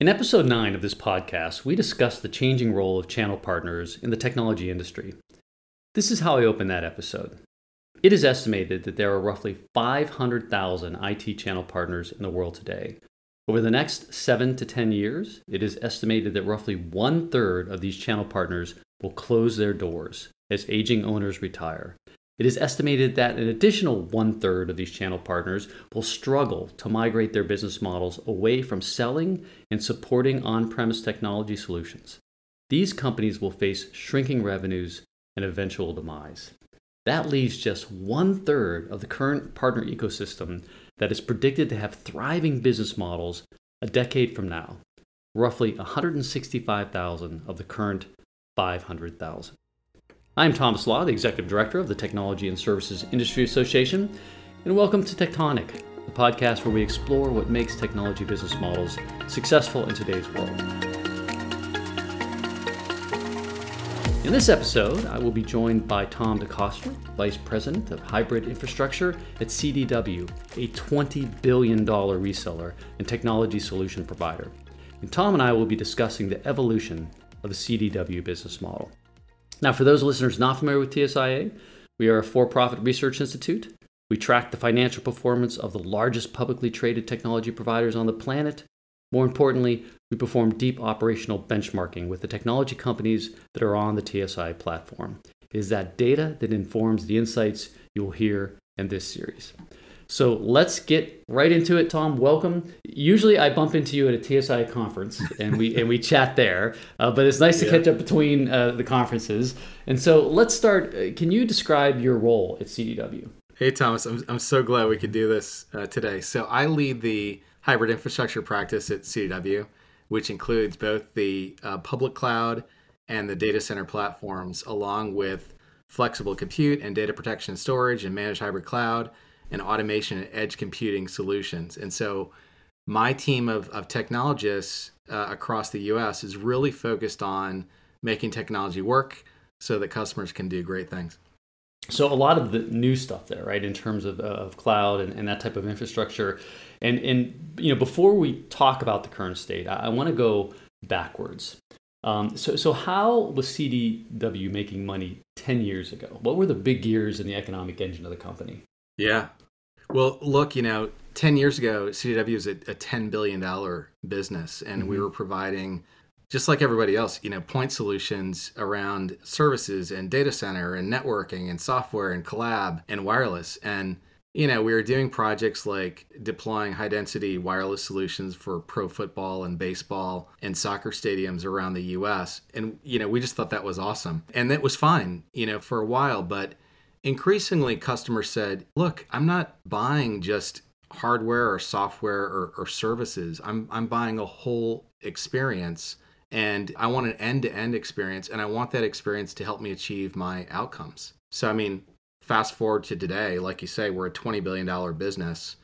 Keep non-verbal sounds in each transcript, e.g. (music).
In episode 9 of this podcast, we discuss the changing role of channel partners in the technology industry. This is how I open that episode. It is estimated that there are roughly 500,000 IT channel partners in the world today. Over the next 7 to 10 years, it is estimated that roughly one third of these channel partners will close their doors as aging owners retire. It is estimated that an additional one third of these channel partners will struggle to migrate their business models away from selling and supporting on premise technology solutions. These companies will face shrinking revenues and eventual demise. That leaves just one third of the current partner ecosystem that is predicted to have thriving business models a decade from now, roughly 165,000 of the current 500,000. I'm Thomas Lah, the Executive Director of the Technology and Services Industry Association, and welcome to TECHtonic, the podcast where we explore what makes technology business models successful in today's world. In this episode, I will be joined by Tom DeCoster, Vice President of Hybrid Infrastructure at CDW, a $20 billion reseller and technology solution provider. And Tom and I will be discussing the evolution of the CDW business model. Now, for those listeners not familiar with TSIA, we are a for profit research institute. We track the financial performance of the largest publicly traded technology providers on the planet. More importantly, we perform deep operational benchmarking with the technology companies that are on the TSI platform. It is that data that informs the insights you will hear in this series. So let's get right into it. Tom, welcome. Usually I bump into you at a TSI conference (laughs) and we and we chat there, uh, but it's nice to yeah. catch up between uh, the conferences. And so let's start. Uh, can you describe your role at CDW? Hey Thomas, I'm I'm so glad we could do this uh, today. So I lead the hybrid infrastructure practice at CDW, which includes both the uh, public cloud and the data center platforms, along with flexible compute and data protection storage and managed hybrid cloud and automation and edge computing solutions. And so my team of, of technologists uh, across the US is really focused on making technology work so that customers can do great things. So a lot of the new stuff there, right, in terms of, uh, of cloud and, and, that type of infrastructure. And, and, you know, before we talk about the current state, I, I want to go backwards. Um, so, so how was CDW making money 10 years ago? What were the big gears in the economic engine of the company? Yeah. Well, look, you know, 10 years ago, CDW was a, a $10 billion business, and mm-hmm. we were providing, just like everybody else, you know, point solutions around services and data center and networking and software and collab and wireless. And, you know, we were doing projects like deploying high density wireless solutions for pro football and baseball and soccer stadiums around the US. And, you know, we just thought that was awesome. And that was fine, you know, for a while. But increasingly customers said, look, I'm not buying just hardware or software or, or, services. I'm, I'm buying a whole experience and I want an end to end experience and I want that experience to help me achieve my outcomes. So, I mean, fast forward to today, like you say, we're a $20 billion business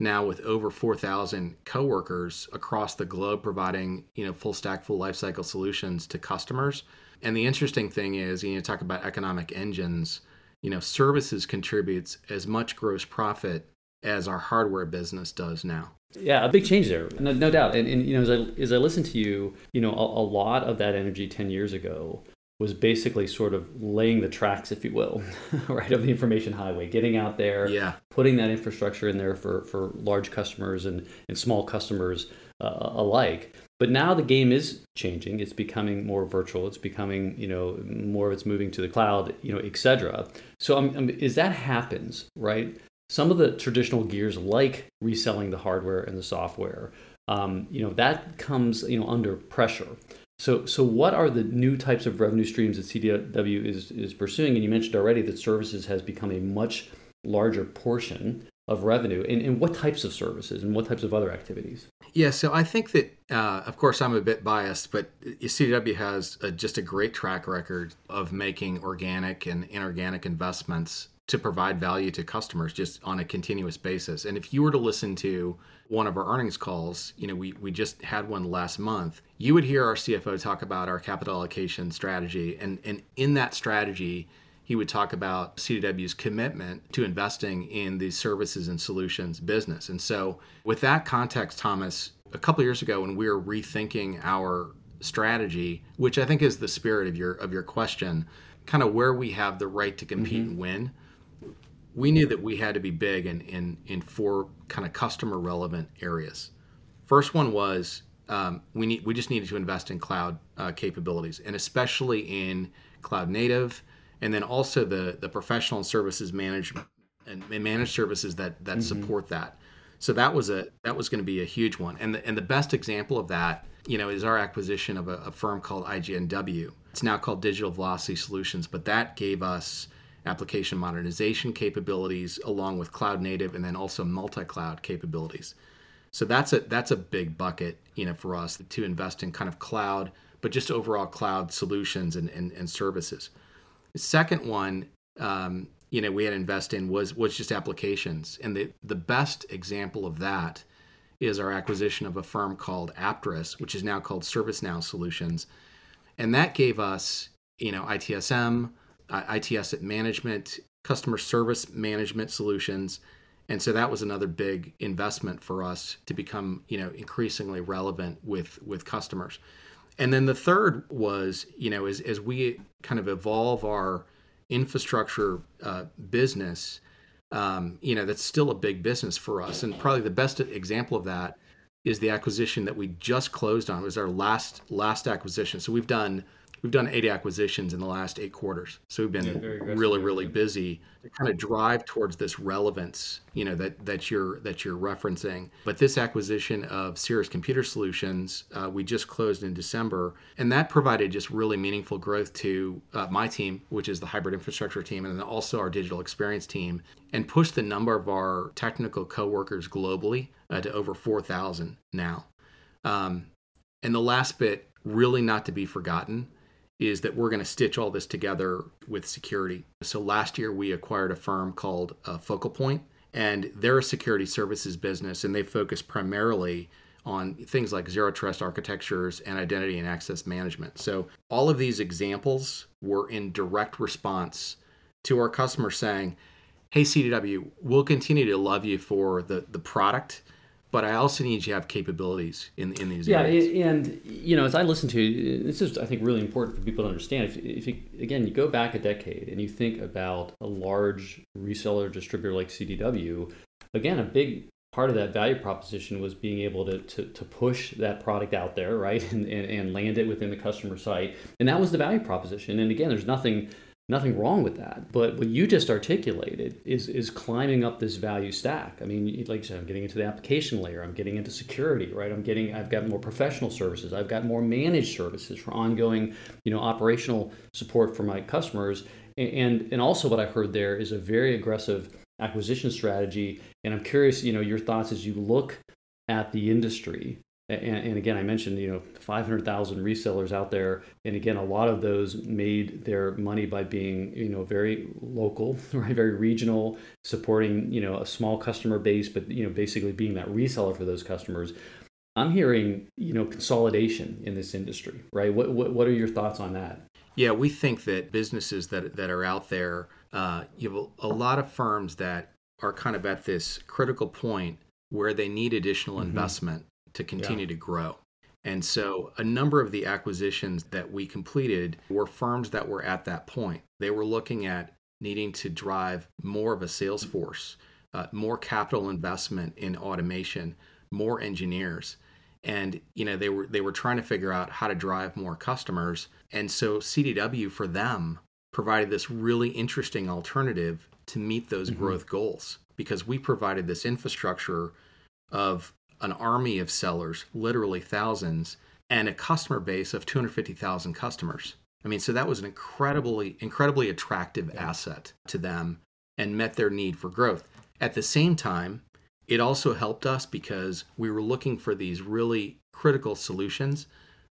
now with over 4,000 coworkers across the globe providing, you know, full stack, full lifecycle solutions to customers. And the interesting thing is, you know, talk about economic engines you know, services contributes as much gross profit as our hardware business does now. Yeah, a big change there, no, no doubt. And, and, you know, as I as I listen to you, you know, a, a, lot of that energy ten years ago was basically sort of laying the tracks, if you will, (laughs) right, of the information highway, getting out there, yeah. putting that infrastructure in there for for large customers and and small customers uh, alike. But now the game is changing. It's becoming more virtual. It's becoming, you know, more of it's moving to the cloud, you know, et cetera. So um, um, as that happens, right, some of the traditional gears like reselling the hardware and the software, um, you know, that comes, you know, under pressure. So, so what are the new types of revenue streams that CDW is, is pursuing? And you mentioned already that services has become a much larger portion of revenue and, what types of services and what types of other activities? Yeah so i think that uh, of course i'm a bit biased but cdw has a, just a great track record of making organic and inorganic investments to provide value to customers just on a continuous basis. And if you were to listen to one of our earnings calls you know we, we just had one last month you would hear our cfo talk about our capital allocation strategy. And and in that strategy he would talk about CDW's commitment to investing in the services and solutions business. And so, with that context, Thomas, a couple years ago when we were rethinking our strategy, which I think is the spirit of your of your question, kind of where we have the right to compete mm-hmm. and win. We knew that we had to be big in in in four kind of customer relevant areas. First one was um, we need we just needed to invest in cloud uh, capabilities, and especially in cloud native, and then also the the professional services management and managed services that that mm-hmm. support that. So that was a that was going to be a huge one, and the, and the best example of that, you know, is our acquisition of a, a firm called IGNW. It's now called Digital Velocity Solutions, but that gave us application modernization capabilities along with cloud native and then also multi-cloud capabilities. So that's a that's a big bucket, you know, for us to invest in kind of cloud, but just overall cloud solutions and, and, and services. Second one, um, you know, we had to invest in was was just applications. And the, the best example of that is our acquisition of a firm called Aptris, which is now called ServiceNow Solutions. And that gave us, you know, ITSM, IT asset management, customer service management solutions, and so that was another big investment for us to become you know increasingly relevant with with customers and then the third was you know as, as we kind of evolve our infrastructure uh, business um, you know that's still a big business for us. And probably the best example of that is the acquisition that we just closed on. It was our last last acquisition. So we've done we've done 80 acquisitions in the last eight quarters. So we've been yeah, really, really busy to kind of drive towards this relevance, you know, that that you're that you're referencing. But this acquisition of Sirius Computer Solutions, uh, we just closed in December, and that provided just really meaningful growth to uh, my team, which is the hybrid infrastructure team, and then also our digital experience team, and pushed the number of our technical coworkers globally uh, to over 4,000 now. Um, and the last bit, really not to be forgotten, is that we're going to stitch all this together with security. So last year we acquired a firm called uh, Focal Point, and they're a security services business, and they focus primarily on things like zero trust architectures and identity and access management. So all of these examples were in direct response to our customers saying, "Hey CDW, we'll continue to love you for the the product." But I also need you to have capabilities in in these yeah, areas. Yeah, and you know, as I listen to this is I think really important for people to understand. If, if you, again you go back a decade and you think about a large reseller distributor like CDW, again a big part of that value proposition was being able to, to, to push that product out there, right, (laughs) and, and, and land it within the customer site, and that was the value proposition. And again, there's nothing Nothing wrong with that. But what you just articulated is is climbing up this value stack. I mean, like you said, I'm getting into the application layer. I'm getting into security, right? I'm getting I've got more professional services. I've got more managed services for ongoing, you know, operational support for my customers. And and also what I heard there is a very aggressive acquisition strategy. And I'm curious, you know, your thoughts as you look at the industry and, and, again, I mentioned you know 500,000 resellers out there, and again, a lot of those made their money by being you know very local, (laughs) right, very regional, supporting you know a small customer base, but you know basically being that reseller for those customers. I'm hearing you know consolidation in this industry, right? What what, what are your thoughts on that? Yeah, we think that businesses that that are out there, uh, you have a, a lot of firms that are kind of at this critical point where they need additional mm-hmm. investment to continue yeah. to grow. And so a number of the acquisitions that we completed were firms that were at that point. They were looking at needing to drive more of a sales force, uh, more capital investment in automation, more engineers. And you know they were they were trying to figure out how to drive more customers. And so CDW for them provided this really interesting alternative to meet those mm-hmm. growth goals because we provided this infrastructure of an army of sellers, literally thousands, and a customer base of 250,000 customers. I mean, so that was an incredibly, incredibly attractive yeah. asset to them and met their need for growth. At the same time, it also helped us because we were looking for these really critical solutions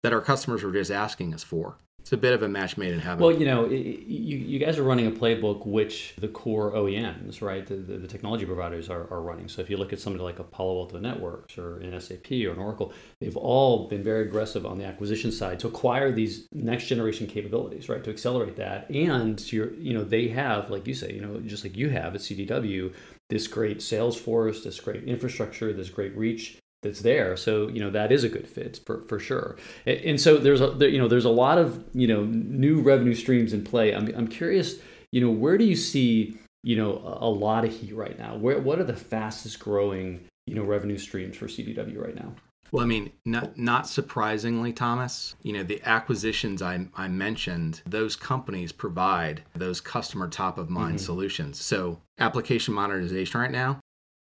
that our customers were just asking us for. It's a bit of a match made in heaven. Well, you know, you, you guys are running a playbook which the core OEMs, right, the, the, the, technology providers are, are running. So if you look at somebody like a Palo Alto Networks or an SAP or an Oracle, they've all been very aggressive on the acquisition side to acquire these next generation capabilities, right, to accelerate that. And you're, you know, they have, like you say, you know, just like you have at CDW, this great sales force, this great infrastructure, this great reach that's there. So you know that is a good fit for, for sure. And, and so there's a there, you know there's a lot of you know new revenue streams in play. I'm I'm curious, you know, where do you see you know a, a lot of heat right now? Where what are the fastest growing you know revenue streams for CDW right now? Well, I mean, not not surprisingly, Thomas, you know, the acquisitions I, I mentioned, those companies provide those customer top of mind mm-hmm. solutions. So application modernization right now,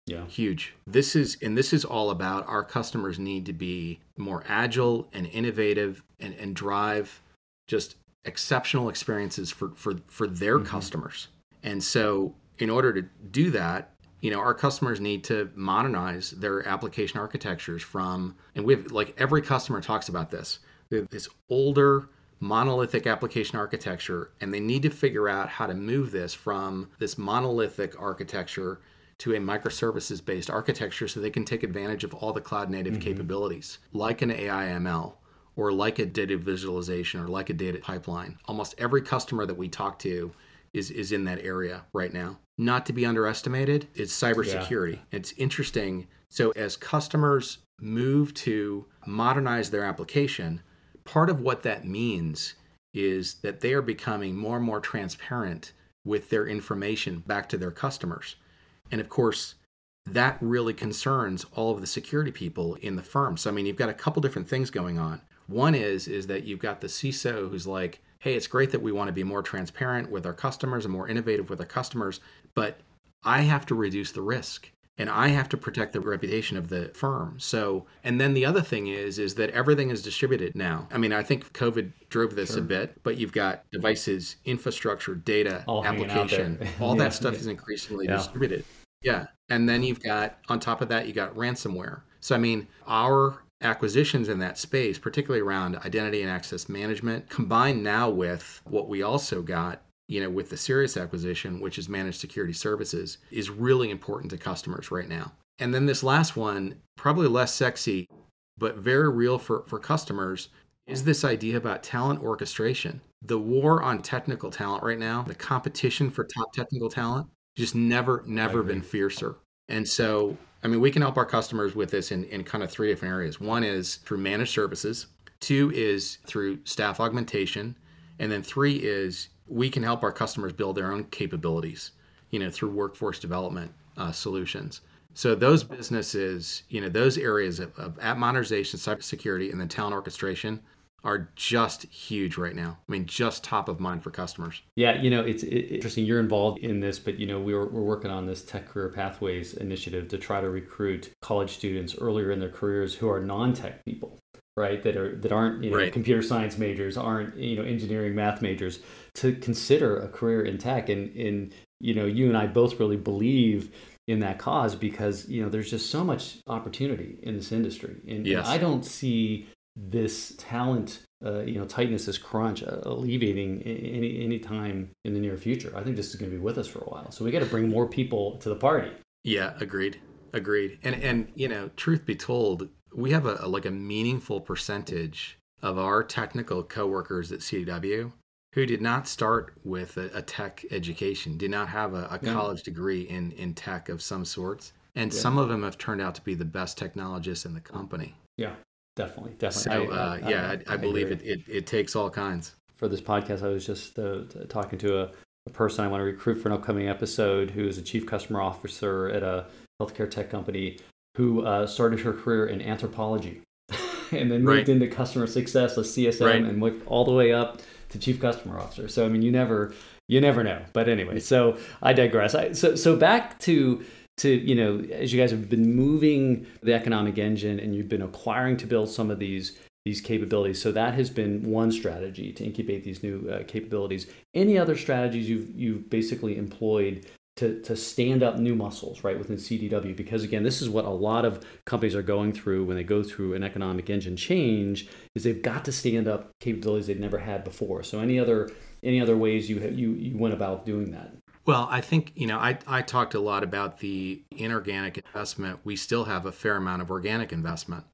yeah. Huge. This is and this is all about our customers need to be more agile and innovative and, and drive just exceptional experiences for for, for their mm-hmm. customers. And so in order to do that, you know, our customers need to modernize their application architectures from and we have like every customer talks about this. This older monolithic application architecture and they need to figure out how to move this from this monolithic architecture to a microservices based architecture so they can take advantage of all the cloud native mm-hmm. capabilities, like an AI ML or like a data visualization or like a data pipeline. Almost every customer that we talk to is, is in that area right now. Not to be underestimated is cybersecurity. Yeah. It's interesting. So, as customers move to modernize their application, part of what that means is that they are becoming more and more transparent with their information back to their customers. And of course, that really concerns all of the security people in the firm. So I mean, you've got a couple different things going on. One is is that you've got the CISO who's like, "Hey, it's great that we want to be more transparent with our customers and more innovative with our customers, but I have to reduce the risk." And I have to protect the reputation of the firm. So, and then the other thing is is that everything is distributed now. I mean, I think COVID drove this sure. a bit, but you've got devices, infrastructure, data, all application, all (laughs) yeah. that stuff is increasingly yeah. distributed. Yeah. And then you've got, on top of that, you got ransomware. So, I mean, our acquisitions in that space, particularly around identity and access management, combined now with what we also got, you know, with the Sirius acquisition, which is managed security services, is really important to customers right now. And then this last one, probably less sexy, but very real for, for customers, is this idea about talent orchestration. The war on technical talent right now, the competition for top technical talent, just never, never been fiercer. And so, I mean, we can help our customers with this in, in kind of three different areas. One is through managed services, two is through staff augmentation, and then three is we can help our customers build their own capabilities, you know, through workforce development uh, solutions. So those businesses, you know, those areas of, of app modernization, cybersecurity, and then talent orchestration, are just huge right now. I mean, just top of mind for customers. Yeah, you know, it's, interesting. You're involved in this, but you know, we we're working on this Tech Career Pathways initiative to try to recruit college students earlier in their careers who are non-tech people, right? That are that aren't you know right. computer science majors, aren't you know engineering math majors, to consider a career in tech. And in you know, you and I both really believe in that cause because you know there's just so much opportunity in this industry, and, yes. and I don't see this talent, uh, you know, tightness, this crunch, uh, alleviating any any time in the near future. I think this is going to be with us for a while. So we got to bring more people to the party. Yeah, agreed, agreed. And and you know, truth be told, we have a, a like a meaningful percentage of our technical coworkers at CDW who did not start with a, a tech education, did not have a, a college degree in in tech of some sorts, and yeah. some of them have turned out to be the best technologists in the company. Yeah, Definitely, definitely. So, I, uh, yeah, I, I, I believe it, it, it, takes all kinds. For this podcast, I was just uh, talking to a, a, person I want to recruit for an upcoming episode who is a chief customer officer at a healthcare tech company who uh, started her career in anthropology (laughs) and then moved right. into customer success, a CSM, right. and went all the way up to chief customer officer. So, I mean, you never, you never know. But anyway, so I digress. I, so, so back to to you know as you guys have been moving the economic engine and you've been acquiring to build some of these these capabilities so that has been one strategy to incubate these new uh, capabilities any other strategies you've you've basically employed to, to stand up new muscles right within cdw because again this is what a lot of companies are going through when they go through an economic engine change is they've got to stand up capabilities they've never had before so any other any other ways you you you went about doing that well, I think, you know, I, I talked a lot about the inorganic investment. We still have a fair amount of organic investment.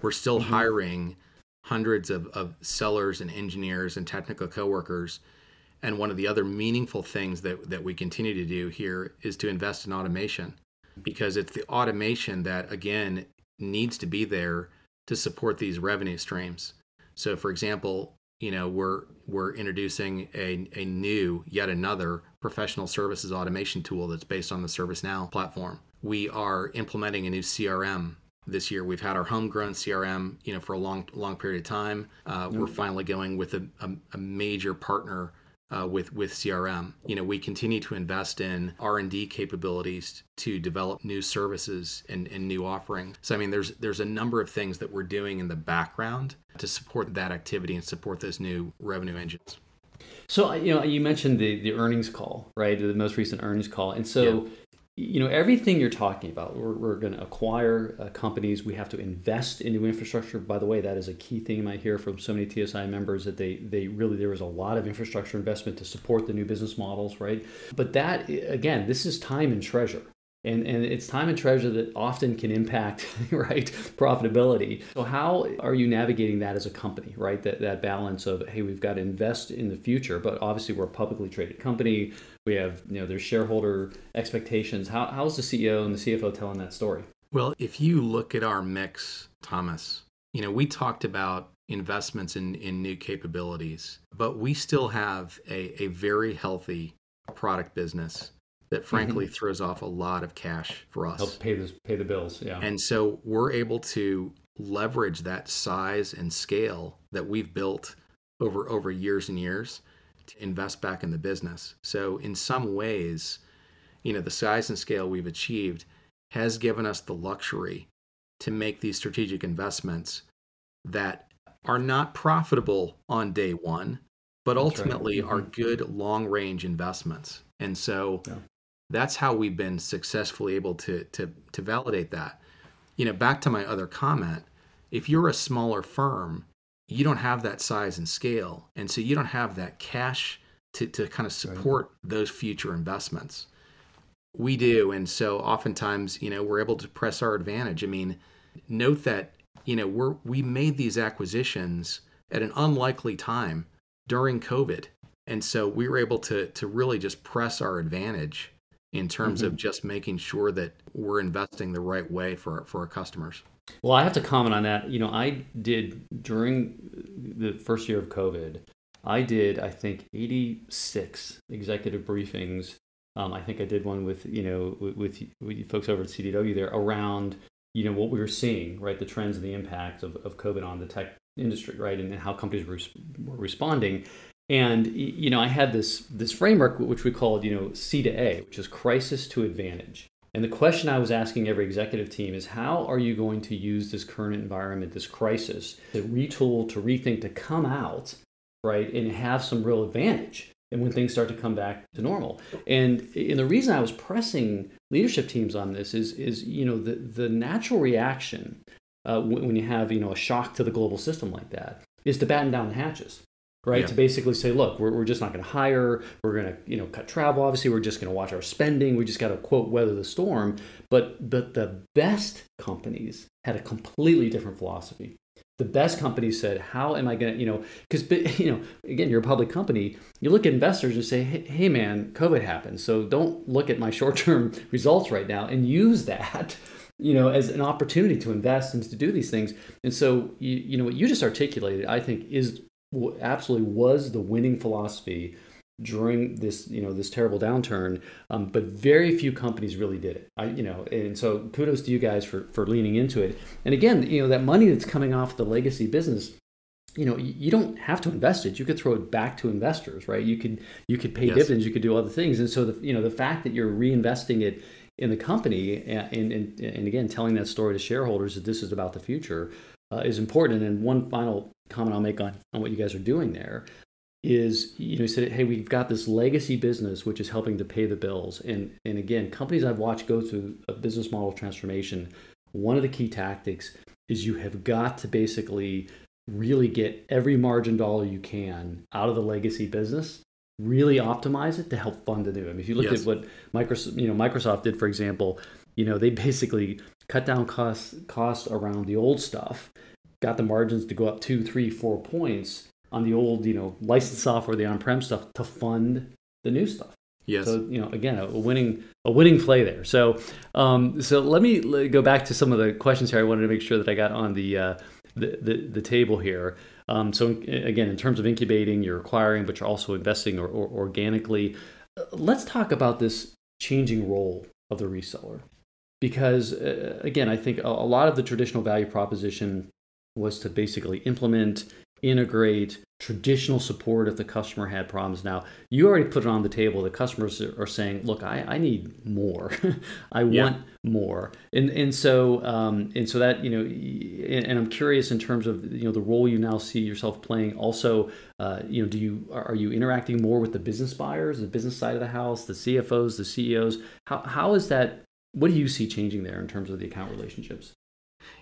We're still mm-hmm. hiring hundreds of, of sellers and engineers and technical coworkers. And one of the other meaningful things that, that we continue to do here is to invest in automation because it's the automation that, again, needs to be there to support these revenue streams. So, for example, you know we're we're introducing a, a new yet another professional services automation tool that's based on the ServiceNow platform. We are implementing a new CRM this year. We've had our homegrown CRM, you know, for a long long period of time. Uh, mm-hmm. We're finally going with a, a, a major partner uh, with with CRM. You know, we continue to invest in R and D capabilities to develop new services and, and new offerings. So I mean, there's there's a number of things that we're doing in the background to support that activity and support those new revenue engines. So you know, you mentioned the the earnings call, right? The most recent earnings call, and so yeah you know everything you're talking about we're, we're going to acquire uh, companies. We have to invest in new infrastructure. By the way that is a key theme i hear from so many tsi members that they they really there was a lot of infrastructure investment to support the new business models right? But that again this is time and treasure and and it's time and treasure that often can impact (laughs) right profitability. So how are you navigating that as a company right? That that balance of hey we've got to invest in the future but obviously we're a publicly traded company. We have you know there's shareholder expectations. How, how's the ceo and the cfo telling that story? Well if you look at our mix thomas you know we talked about investments in in new capabilities but we still have a, a very healthy product business that frankly mm-hmm. throws off a lot of cash for us. Help pay the pay the bills, yeah. And so we're able to leverage that size and scale that we've built over over years and years to invest back in the business. So in some ways, you know, the size and scale we've achieved has given us the luxury to make these strategic investments that are not profitable on day one, but ultimately right. mm-hmm. are good long range investments. And so yeah that's how we've been successfully able to to to validate that. You know back to my other comment if you're a smaller firm you don't have that size and scale and so you don't have that cash to, to kind of support right. those future investments. We do and so oftentimes you know we're able to press our advantage. I mean note that you know we're we made these acquisitions at an unlikely time during covid and so we were able to to really just press our advantage in terms mm-hmm. of just making sure that we're investing the right way for for our customers. Well, I have to comment on that. You know, I did during the first year of COVID, I did I think 86 executive briefings. Um, I think I did one with you know with, with, with folks over at CDW there around you know what we were seeing, right? The trends and the impact of, of COVID on the tech industry, right, and how companies were, were responding. And you know, I had this this framework which we called you know C to A, which is crisis to advantage. And the question I was asking every executive team is how are you going to use this current environment, this crisis, to retool, to rethink, to come out, right, and have some real advantage and when things start to come back to normal. And and the reason I was pressing leadership teams on this is is you know the the natural reaction uh, when you have you know a shock to the global system like that is to batten down the hatches right? Yeah. To basically say, look, we're, we're just not going to hire. We're going to, you know, cut travel. Obviously, we're just going to watch our spending. We just got to quote weather the storm. But but the best companies had a completely different philosophy. The best companies said, how am I going to, you know, because (laughs) you know, again, you're a public company. You look at investors and say, hey, hey man, COVID happened, so don't look at my (laughs) short-term results right now and use that (laughs) you know, as an opportunity to invest and to do these things. And so, you, you know, what you just articulated, I think, is absolutely was the winning philosophy during this you know this terrible downturn um, but very few companies really did it. I, you know and so kudos to you guys for for leaning into it. And again you know that money that's coming off the legacy business you know you don't have to invest it. You could throw it back to investors right? You could you could pay yes. dividends. You could do other things. And so the you know the fact that you're reinvesting it in the company and and, and again telling that story to shareholders that this is about the future uh, is important. And one final comment I'll make on, on what you guys are doing there is you know he said hey we've got this legacy business which is helping to pay the bills and and again companies I've watched go through a business model transformation one of the key tactics is you have got to basically really get every margin dollar you can out of the legacy business really optimize it to help fund the new. I mean, if you look yes. at what Microsoft, you know, Microsoft did, for example, you know, they basically cut down costs cost around the old stuff got the margins to go up two, three, four points on the old, you know, licensed software, the on-prem stuff to fund the new stuff. Yes. So you know, again, a winning a winning play there. So um, so let me go back to some of the questions here. I wanted to make sure that I got on the uh, the, the, the table here. Um, so again, in terms of incubating, you're acquiring, but you're also investing or, or organically. Let's talk about this changing role of the reseller, because uh, again, I think a, a lot of the traditional value proposition was to basically implement integrate traditional support if the customer had problems. Now, you already put it on the table. The customers are saying, "Look, I, I need more. (laughs) I yeah. want more." And and so um, and so that you know, and, and, I'm curious in terms of you know the role you now see yourself playing. Also, uh, you know, do you are you interacting more with the business buyers, the business side of the house, the CFOs, the CEOs? How how is that? What do you see changing there in terms of the account relationships?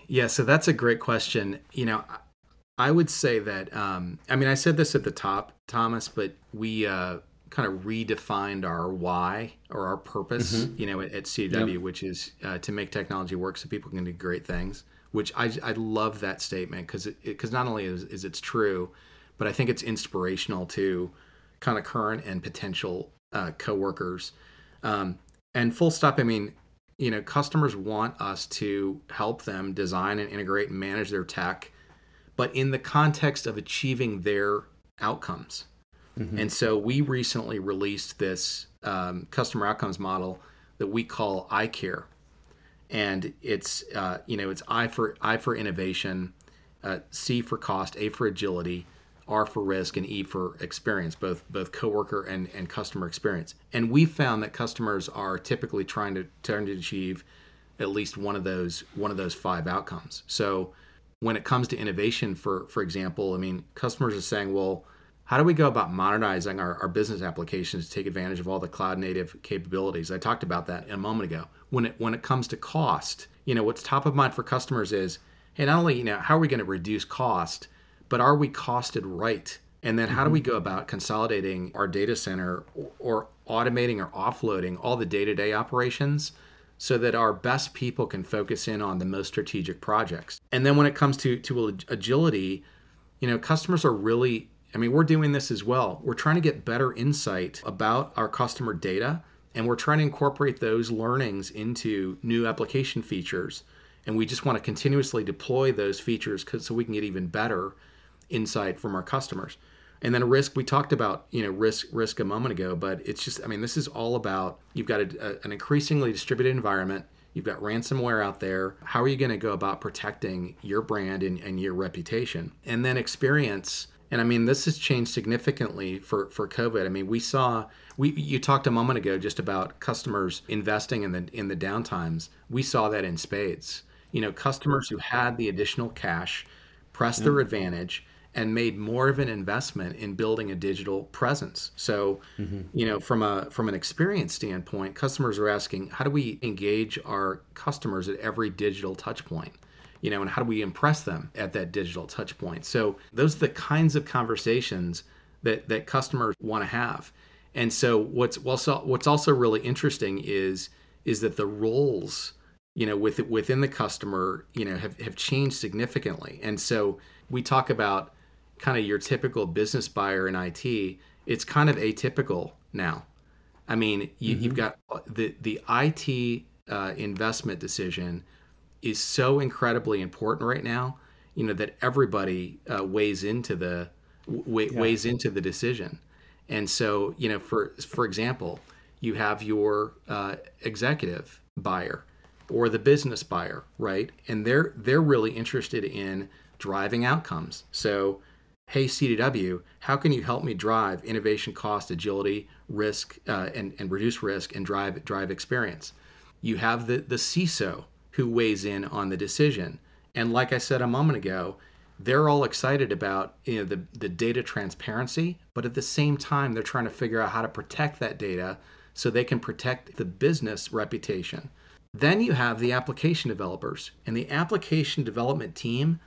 Yeah, so that's a great question. You know, I would say that, um, I mean, I said this at the top, Thomas, but we uh, kind of redefined our why or our purpose, mm-hmm. you know, at, at CDW, yep. which is uh, to make technology work so people can do great things. Which I, I love that statement because because not only is, is it's true, but I think it's inspirational to kind of current and potential uh, coworkers. Um, and full stop. I mean, you know, customers want us to help them design and integrate and manage their tech but in the context of achieving their outcomes. Mm-hmm. And so we recently released this um, customer outcomes model that we call iCare, and it's uh, you know it's I for I for innovation, uh, C for cost, A for agility, R for risk, and E for experience, both both coworker and and customer experience. And we found that customers are typically trying to trying to achieve at least one of those one of those five outcomes. So when it comes to innovation, for for example, I mean, customers are saying, well, how do we go about modernizing our, our business applications to take advantage of all the cloud native capabilities? I talked about that a moment ago. When it when it comes to cost, you know, what's top of mind for customers is, hey, not only you know how are we going to reduce cost, but are we costed right? And then how do we mm-hmm. go about consolidating our data center or, or automating or offloading all the day to day operations so that our best people can focus in on the most strategic projects. And then when it comes to to agility, you know, customers are really I mean, we're doing this as well. We're trying to get better insight about our customer data and we're trying to incorporate those learnings into new application features. And we just want to continuously deploy those features so we can get even better insight from our customers. And then risk, we talked about, you know, risk risk a moment ago, but it's just, I mean, this is all about you've got a, a, an increasingly distributed environment. You've got ransomware out there. How are you going to go about protecting your brand and, and your reputation? And then experience. And I mean, this has changed significantly for, for COVID. I mean, we saw we you talked a moment ago just about customers investing in the in the downtimes. We saw that in spades. You know, customers who had the additional cash pressed their mm. advantage and made more of an investment in building a digital presence. So, mm-hmm. you know, from a from an experience standpoint, customers are asking, how do we engage our customers at every digital touch point? You know, and how do we impress them at that digital touch point? So, those are the kinds of conversations that that customers want to have. And so, what's also what's also really interesting is is that the roles, you know, with within the customer, you know, have have changed significantly. And so, we talk about kind of your typical business buyer in IT, it's kind of atypical now. I mean, you, have mm-hmm. got the the IT uh, investment decision is so incredibly important right now. You know that everybody uh, weighs into the w- yeah. weighs into the decision, and so you know, for for example, you have your uh, executive buyer or the business buyer, right? And they're they're really interested in driving outcomes. So hey CDW, how can you help me drive innovation, cost, agility, risk, uh, and and reduce risk and drive drive experience? You have the the CISO who weighs in on the decision, and like I said a moment ago, they're all excited about you know the the data transparency, but at the same time they're trying to figure out how to protect that data so they can protect the business reputation. Then you have the application developers, and the application development team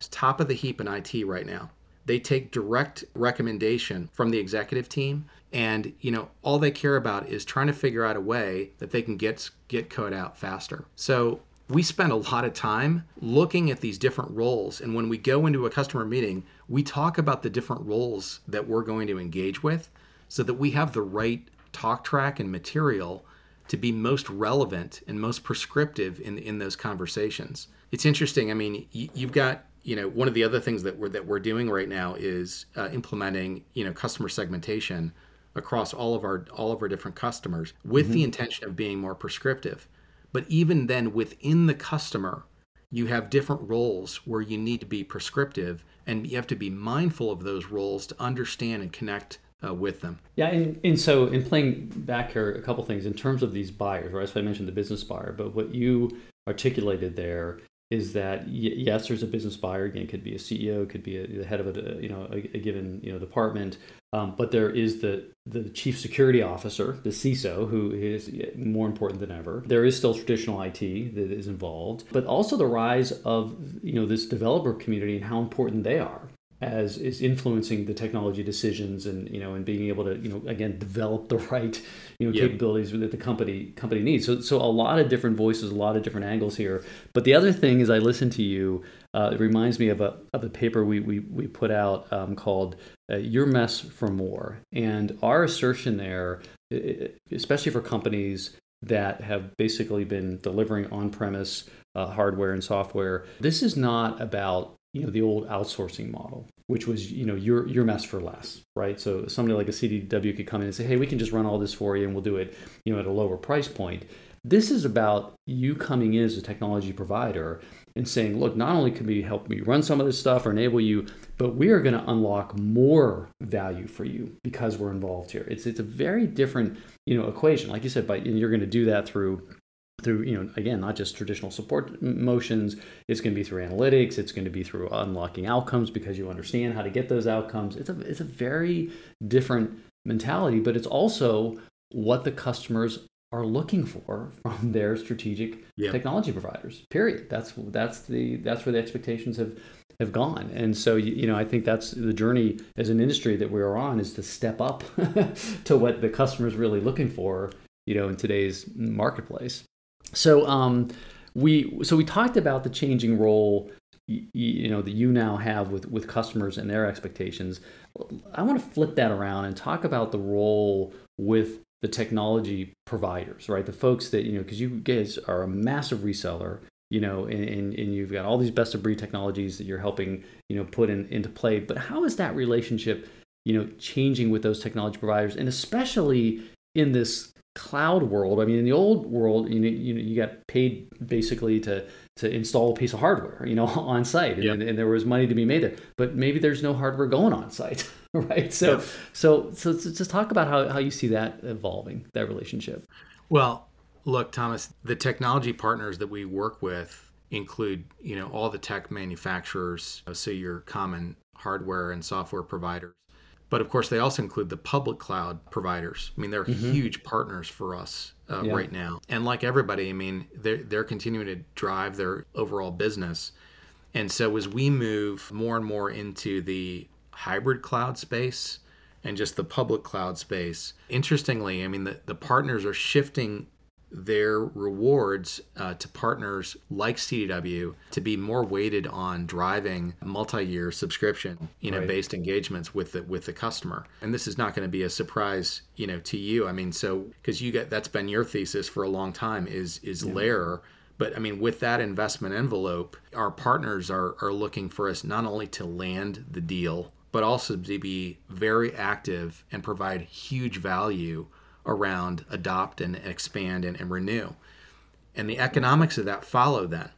is top of the heap in IT right now. They take direct recommendation from the executive team and you know all they care about is trying to figure out a way that they can get get code out faster. So we spend a lot of time looking at these different roles and when we go into a customer meeting, we talk about the different roles that we're going to engage with so that we have the right talk track and material to be most relevant and most prescriptive in in those conversations. It's interesting. I mean, you, you've got you know one of the other things that we're that we're doing right now is uh, implementing you know customer segmentation across all of our all of our different customers with mm-hmm. the intention of being more prescriptive. But even then, within the customer, you have different roles where you need to be prescriptive, and you have to be mindful of those roles to understand and connect uh, with them. Yeah, and, and so in playing back here, a couple things in terms of these buyers, right? So I mentioned the business buyer, but what you articulated there is that yes, there's a business buyer. Again, could be a CEO, could be a, the head of a you know a, a given you know department, um, but there is the the chief security officer, the CISO, who is more important than ever. There is still traditional IT that is involved, but also the rise of you know this developer community and how important they are as is influencing the technology decisions and you know and being able to you know again develop the right you know capabilities that the company company needs. So so a lot of different voices a lot of different angles here. But the other thing is i listen to you uh, it reminds me of a of a paper we we, we put out um, called uh, your mess for more. And our assertion there especially for companies that have basically been delivering on-premise uh, hardware and software this is not about you know the old outsourcing model which was you know your your mess for less right? So somebody like a cdw could come in and say hey we can just run all this for you and we'll do it you know at a lower price point. This is about you coming in as a technology provider and saying look not only can we help you run some of this stuff or enable you but we are going to unlock more value for you because we're involved here. It's it's a very different you know equation. Like you said but and you're going to do that through through you know again not just traditional support motions. It's going to be through analytics. It's going to be through unlocking outcomes because you understand how to get those outcomes. It's a it's a very different mentality but it's also what the customers are looking for from their strategic yep. technology providers period. That's that's the that's where the expectations have have gone. And so you know i think that's the journey as an industry that we're on is to step up (laughs) to what the customer's really looking for you know in today's marketplace so um, we so we talked about the changing role you, you know that you now have with with customers and their expectations. I want to flip that around and talk about the role with the technology providers, right? The folks that you know, because you guys are a massive reseller, you know, and, and, and, you've got all these best of breed technologies that you're helping, you know, put in, into play. But how is that relationship, you know, changing with those technology providers, and especially in this cloud world, I mean, in the old world, you know, you, you got paid basically to to install a piece of hardware, you know, (laughs) on site, and, yep. and, there was money to be made there. But maybe there's no hardware going on site, (laughs) right? So, yep. so, so, so just talk about how how you see that evolving, that relationship. Well, look, Thomas, the technology partners that we work with include, you know, all the tech manufacturers, uh, so your common hardware and software providers but of course, they also include the public cloud providers. I mean, they're mm-hmm. huge partners for us uh, yeah. right now. And like everybody, I mean, they're, they're continuing to drive their overall business. And so as we move more and more into the hybrid cloud space and just the public cloud space, interestingly, I mean, the, the partners are shifting their rewards uh, to partners like CDW to be more weighted on driving multi-year subscription, you know, right. based engagements with the with the customer. And this is not going to be a surprise, you know, to you. I mean, so because you get that's been your thesis for a long time is is yeah. LAER. But I mean, with that investment envelope, our partners are are looking for us not only to land the deal, but also to be very active and provide huge value around adopt and expand and, and renew. And the economics of that follow then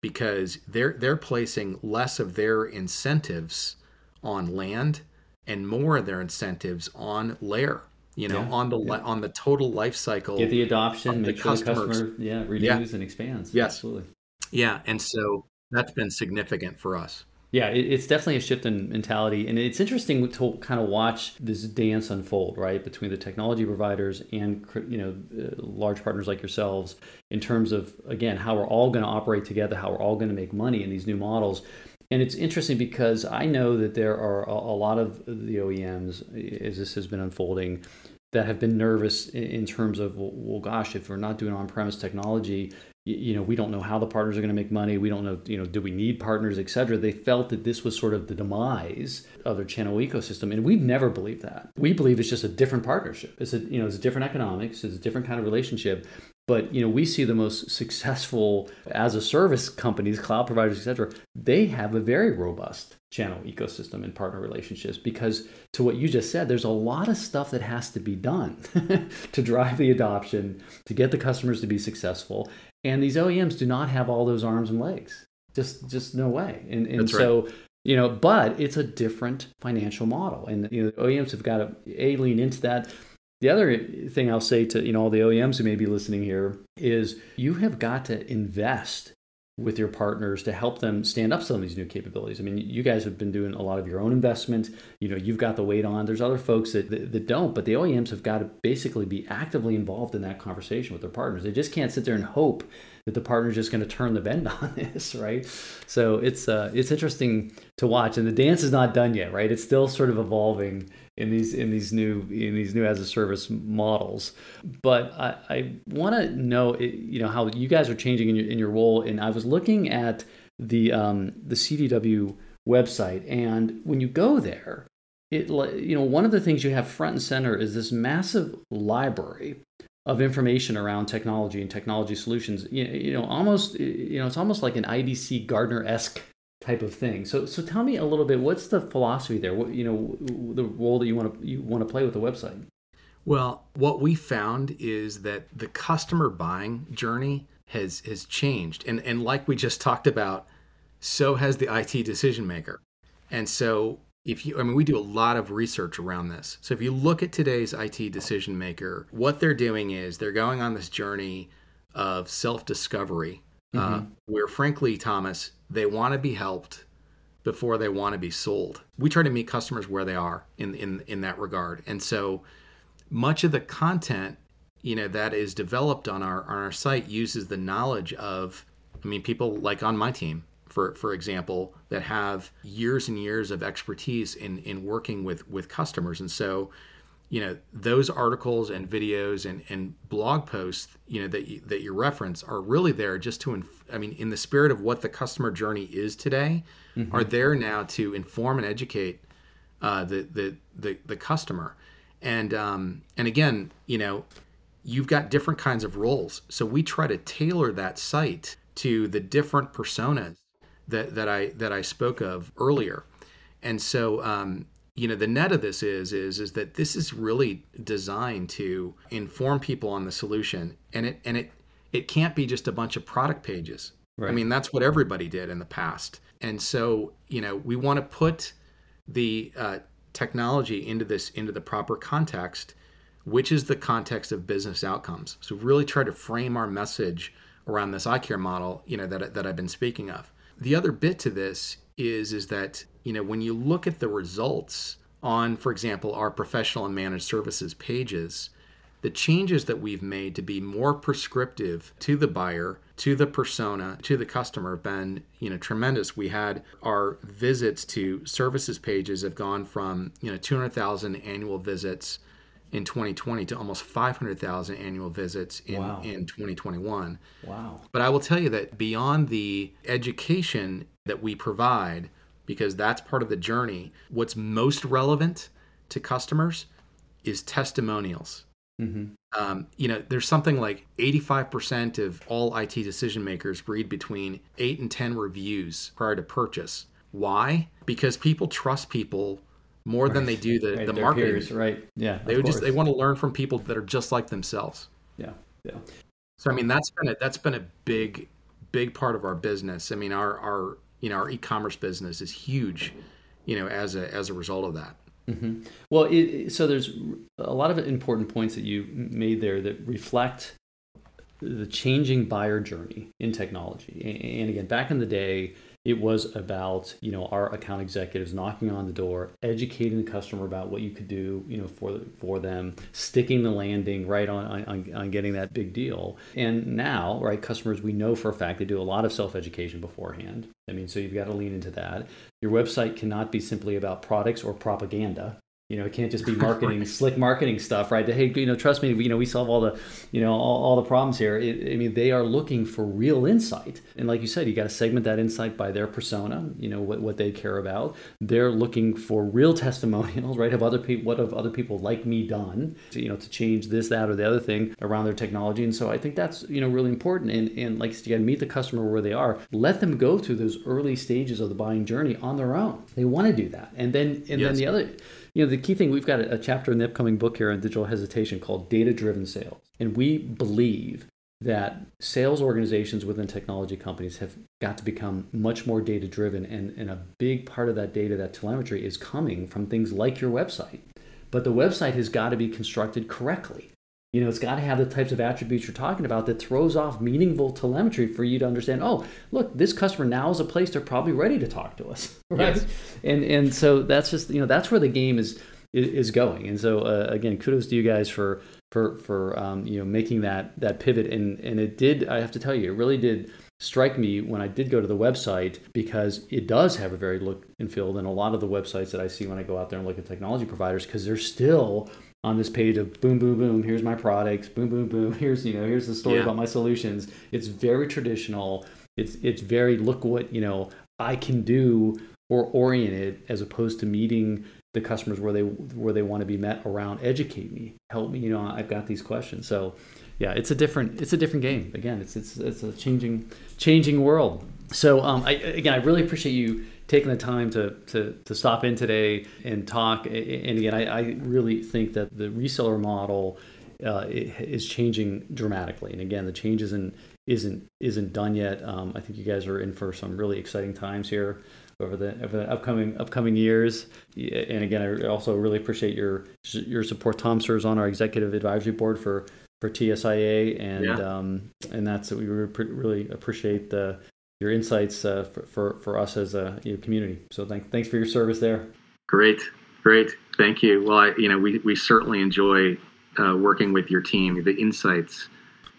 because they're they're placing less of their incentives on land and more of their incentives on LAER you know yeah, on the yeah. on the total life cycle get the adoption make the sure the customer yeah renews yeah. and expands yes absolutely yeah and so that's been significant for us yeah, it's definitely a shift in mentality, and it's interesting to kind of watch this dance unfold, right, between the technology providers and you know uh, large partners like yourselves in terms of again how we're all going to operate together, how we're all going to make money in these new models. And it's interesting because I know that there are a, lot of the OEMs, as this has been unfolding, that have been nervous in, terms of well, gosh, if we're not doing on-premise technology, you know we don't know how the partners are going to make money. We don't know you know do we need partners et cetera. They felt that this was sort of the demise of their channel ecosystem and we've never believed that. We believe it's just a different partnership. It's a you know it's a different economics it's a different kind of relationship but you know we see the most successful as a service companies cloud providers et cetera they have a very robust channel ecosystem and partner relationships because to what you just said there's a lot of stuff that has to be done (laughs) to drive the adoption to get the customers to be successful and these OEMs do not have all those arms and legs. Just just no way. And and so right. you know, but it's a different financial model, and you know, OEMs have got to a lean into that. The other thing I'll say to you know all the OEMs who may be listening here is you have got to invest with your partners to help them stand up some of these new capabilities. I mean, you guys have been doing a lot of your own investment. You know, you've got the weight on. There's other folks that, that, that, don't, but the OEMs have got to basically be actively involved in that conversation with their partners. They just can't sit there and hope that the partner's just going to turn the bend (laughs) on this, right? So it's uh, it's interesting to watch, and the dance is not done yet, right? It's still sort of evolving in these in these new in these new as a service models. But I, I want to know you know how you guys are changing in your in your role. And I was looking at the um, the CDW website, and when you go there, it you know one of the things you have front and center is this massive library of information around technology and technology solutions. You, you know, almost you know it's almost like an IDC Gartner esque type of thing. So so tell me a little bit. What's the philosophy there? What you know the role that you want to you want to play with the website? Well, what we found is that the customer buying journey has has changed, and and like we just talked about, so has the IT decision maker. And so if you i mean we do a lot of research around this so if you look at today's it decision maker what they're doing is they're going on this journey of self-discovery mm-hmm. uh, where frankly thomas they want to be helped before they want to be sold. We try to meet customers where they are in in in that regard. And so much of the content, you know, that is developed on our on our site uses the knowledge of I mean people like on my team for for example that have years and years of expertise in in working with with customers. And so you know those articles and videos and, and blog posts you know that you, that you reference are really there just to inf- i mean in the spirit of what the customer journey is today mm-hmm. are there now to inform and educate uh, the, the the the customer. And um, and again you know you've got different kinds of roles. So we try to tailor that site to the different personas that that i that i spoke of earlier. And so um, you know the net of this is is is that this is really designed to inform people on the solution and it and it it can't be just a bunch of product pages. Right. i mean that's what everybody did in the past. And so you know we want to put the uh, technology into this into the proper context which is the context of business outcomes. So really try to frame our message around this eye care model you know that, that i've been speaking of. The other bit to this is is that you know when you look at the results on for example our professional and managed services pages the changes that we've made to be more prescriptive to the buyer to the persona to the customer have been you know tremendous we had our visits to services pages have gone from you know 200000 annual visits in 2020 to almost 500,000 annual visits in, wow. in 2021. Wow. But I will tell you that beyond the education that we provide, because that's part of the journey. What's most relevant to customers is testimonials. Mm-hmm. Um, you know, there's something like 85% of all IT decision makers read between eight and 10 reviews prior to purchase. Why? Because people trust people more right. than they do the, right, the marketing. Peers, right. Yeah. They would just they want to learn from people that are just like themselves. Yeah. Yeah. So I mean that's been a that's been a big big part of our business. I mean our our you know our e-commerce business is huge you know as a as a result of that mm-hmm. well it, so there's a lot of important points that you made there that reflect the changing buyer journey in technology and again back in the day it was about you know our account executives knocking on the door educating the customer about what you could do you know for for them sticking the landing right on, on, on getting that big deal. And now right customers we know for a fact they do a lot of self-education beforehand. I mean so you've got to lean into that. Your website cannot be simply about products or propaganda You know, it can't just be marketing, slick marketing stuff, right? Hey, you know, trust me, you know, we solve all the, you know, all, all the problems here. It, I mean, they are looking for real insight, and like you said, you got to segment that insight by their persona. You know what, what they care about. They're looking for real testimonials, (laughs) right? Have other people, what have other people like me done, to, you know, to change this, that, or the other thing around their technology. And so I think that's you know really important. And and like you got to meet the customer where they are. Let them go through those early stages of the buying journey on their own. They want to do that, and then and yes. then the other you know the key thing we've got a, chapter in the upcoming book here on digital hesitation called data driven sales. And we believe that sales organizations within technology companies have got to become much more data driven and, and a big part of that data that telemetry is coming from things like your website. But the website has got to be constructed correctly you know, it's got to have the types of attributes you're talking about that throws off meaningful telemetry for you to understand. Oh, look, this customer now is a place they're probably ready to talk to us, (laughs) right? Yes. And and so that's just you know that's where the game is is going. And so uh, again, kudos to you guys for for for um, you know making that that pivot. And and it did. I have to tell you, it really did strike me when I did go to the website because it does have a very look and feel than a lot of the websites that I see when I go out there and look at technology providers because they're still on this page of boom boom boom here's my products boom boom boom (laughs) here's you know here's the story yeah. about my solutions. It's very traditional. It's it's very look what you know i can do or oriented as opposed to meeting the customers where they where they want to be met around educate me help me you know i've got these questions. So yeah it's a different it's a different game. Again it's it's it's a changing changing world. So um, I, again i really appreciate you taking the time to, to, to stop in today and talk. And again, I, I really think that the reseller model uh, is changing dramatically. And again, the change isn't isn't isn't done yet. Um, I think you guys are in for some really exciting times here over the over the upcoming upcoming years. And again, I also really appreciate your your support. Tom serves on our executive advisory board for for TSIA, and yeah. um, and that's we really appreciate the your insights uh, for, for, for us as a you know, community. So thank, thanks for your service there. Great, great. Thank you. Well, I, you know, we, we certainly enjoy uh, working with your team, the insights,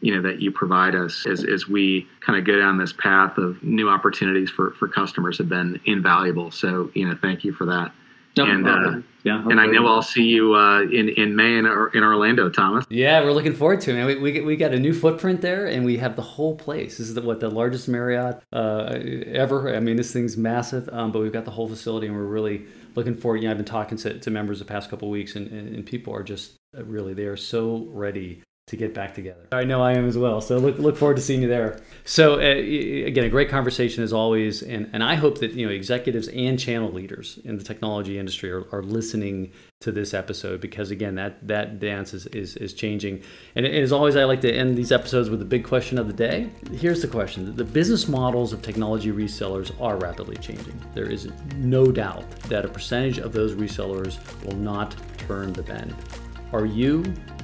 you know, that you provide us as, as we kind of go down this path of new opportunities for, for customers have been invaluable. So, you know, thank you for that. No, and uh, yeah, and I know I'll see you uh, in in May in, in Orlando, Thomas. Yeah, we're looking forward to it. Man. We, we we got a new footprint there, and we have the whole place. This is the, what the largest Marriott uh, ever. I mean, this thing's massive, um, but we've got the whole facility, and we're really looking forward. You know, I've been talking to, to members the past couple weeks, and, and, and people are just uh, really they are so ready to get back together. I know I am as well. So look look forward to seeing you there. So uh, again, a great conversation as always, and and I hope that you know executives and channel leaders in the technology industry are, are listening to this episode because again that that dance is is, is changing. And as always, I like to end these episodes with the big question of the day. Here's the question: The business models of technology resellers are rapidly changing. There is no doubt that a percentage of those resellers will not turn the bend. Are you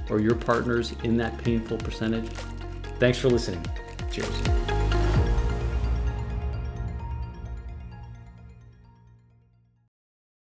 or your partners in that painful percentage? Thanks for listening. Cheers.